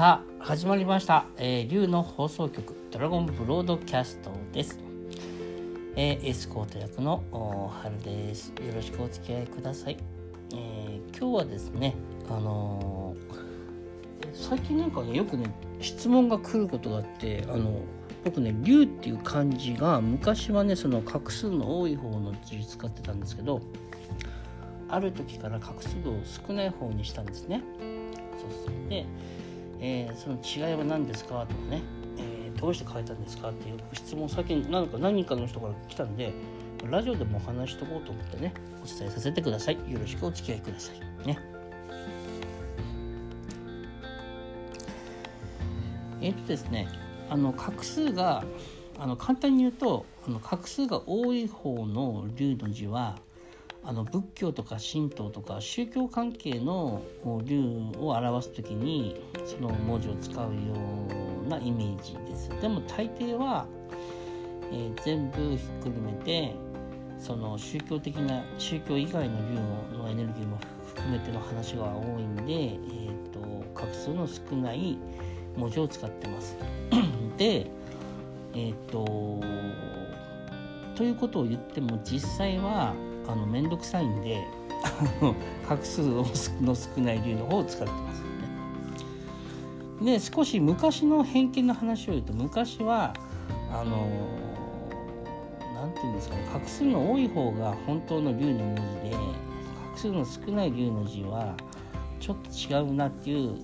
さあ始まりました、えー、竜の放送局ドラゴンブロードキャストです、えー、エスコート役の春です。よろしくお付き合いください、えー今日はですねあのー最近なんかねよくね質問が来ることがあってあの僕ね竜っていう漢字が昔はねその画数の多い方の字使ってたんですけどある時から画数を少ない方にしたんですね。そうそう。でえーその違いは何ですか？とかね、えーどうして変えたんですか？っていう質問先に何か何かの人から来たんでラジオでもお話しとこうと思ってねお伝えさせてください。よろしくお付き合いください。ね。えっ、とですねあの画数があの簡単に言うとあの画数が多い方の龍の字はあの仏教とか神道とか宗教関係の竜を表す時にその文字を使うようなイメージです。でも大抵は、えー全部ひっくるめてその宗教的な宗教以外の竜のエネルギーも含めての話が多いんで、えー、と画数の少ない文字を使ってます。でえっ、とということを言っても実際はあの面倒くさいんであの画数の少ない竜の方を使ってますよね。で少し昔の偏見の話を言うと昔はあのなんていうんですかね画数の多い方が本当の竜の文字で画数の少ない竜の字はちょっと違うなっていう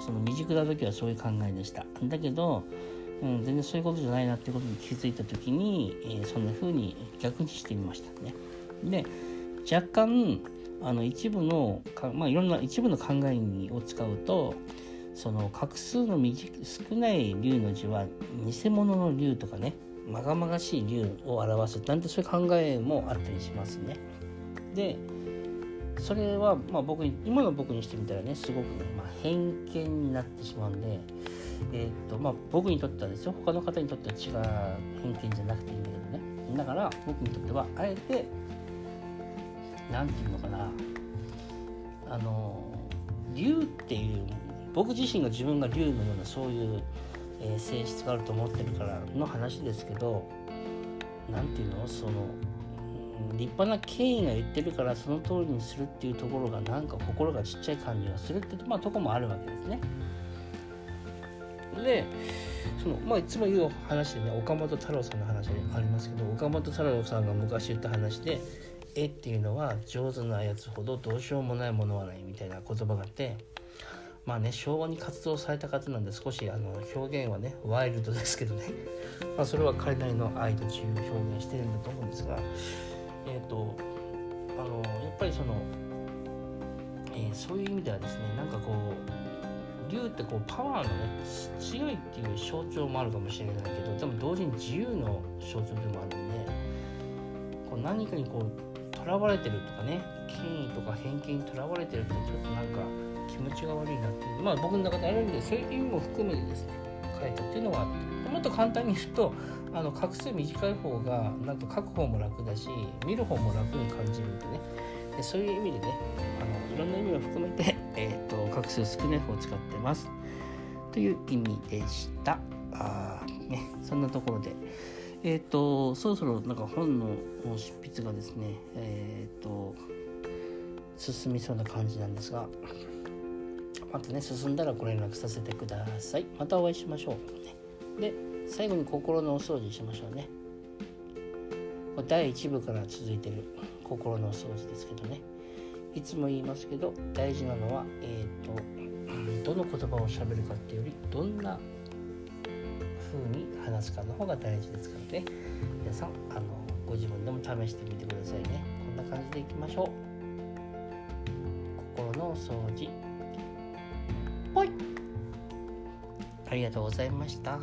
その未熟な時はそういう考えでした。だけどうん、全然そういうことじゃないなってことに気づいた時に、えーそんな風に逆にしてみましたね。で若干あの一部のか、まあ、いろんな一部の考えにを使うとその画数の短少ない竜の字は偽物の竜とかねまがまがしい竜を表すなんてそういう考えもあったりしますね。でそれはまあ僕に今の僕にしてみたらねすごくね、まあ、偏見になってしまうんで、えーっとまあ、僕にとってはですよ他の方にとっては違う偏見じゃなくていいんだけどねだから僕にとってはあえてなんていうのかなあの竜っていう僕自身が自分が竜のようなそういう、えー性質があると思ってるからの話ですけどなんていうの？その立派な権威が言ってるからその通りにするっていうところがなんか心がちっちゃい感じがするって、まあ、とこもあるわけですね。でそのまあいつも言う話でね岡本太郎さんの話ありますけど岡本太郎さんが昔言った話で絵っていうのは上手なやつほどどうしようもないものはないみたいな言葉があってまあね昭和に活動された方なんで少しあの表現はねワイルドですけどね、まあ、それは彼なりの愛と自由を表現してるんだと思うんですがえっ、とあのやっぱりその、えーそういう意味ではですねなんかこう竜ってこうパワーのね強いっていう象徴もあるかもしれないけどでも同時に自由の象徴でもあるんでこう何かにこうとらわれてるとかね権威とか偏見にとらわれてるってちょっとなんか気持ちが悪いなっていう。まあ僕の中であるんでそういう意味も含めてですね書いたっていうのがあってもっと簡単に言うとあの画数短い方がなんか書く方も楽だし見る方も楽に感じるんでね。でそういう意味でねあのいろんな意味を含めて、えー、と画数少ない方を使ってます。という意味でした。あねそんなところで。えっ、とそろそろなんか本の執筆がですねえっ、と進みそうな感じなんですがまたね進んだらご連絡させてください。またお会いしましょう、ね、で最後に心のお掃除しましょうね。第1部から続いてる心のお掃除ですけどね。いつも言いますけど大事なのはえっ、とどの言葉をしゃべるかっていうよりどんな風に話すかの方が大事ですからね。皆さんあのご自分でも試してみてくださいね。こんな感じでいきましょう。心のお掃除。ぽい。ありがとうございました。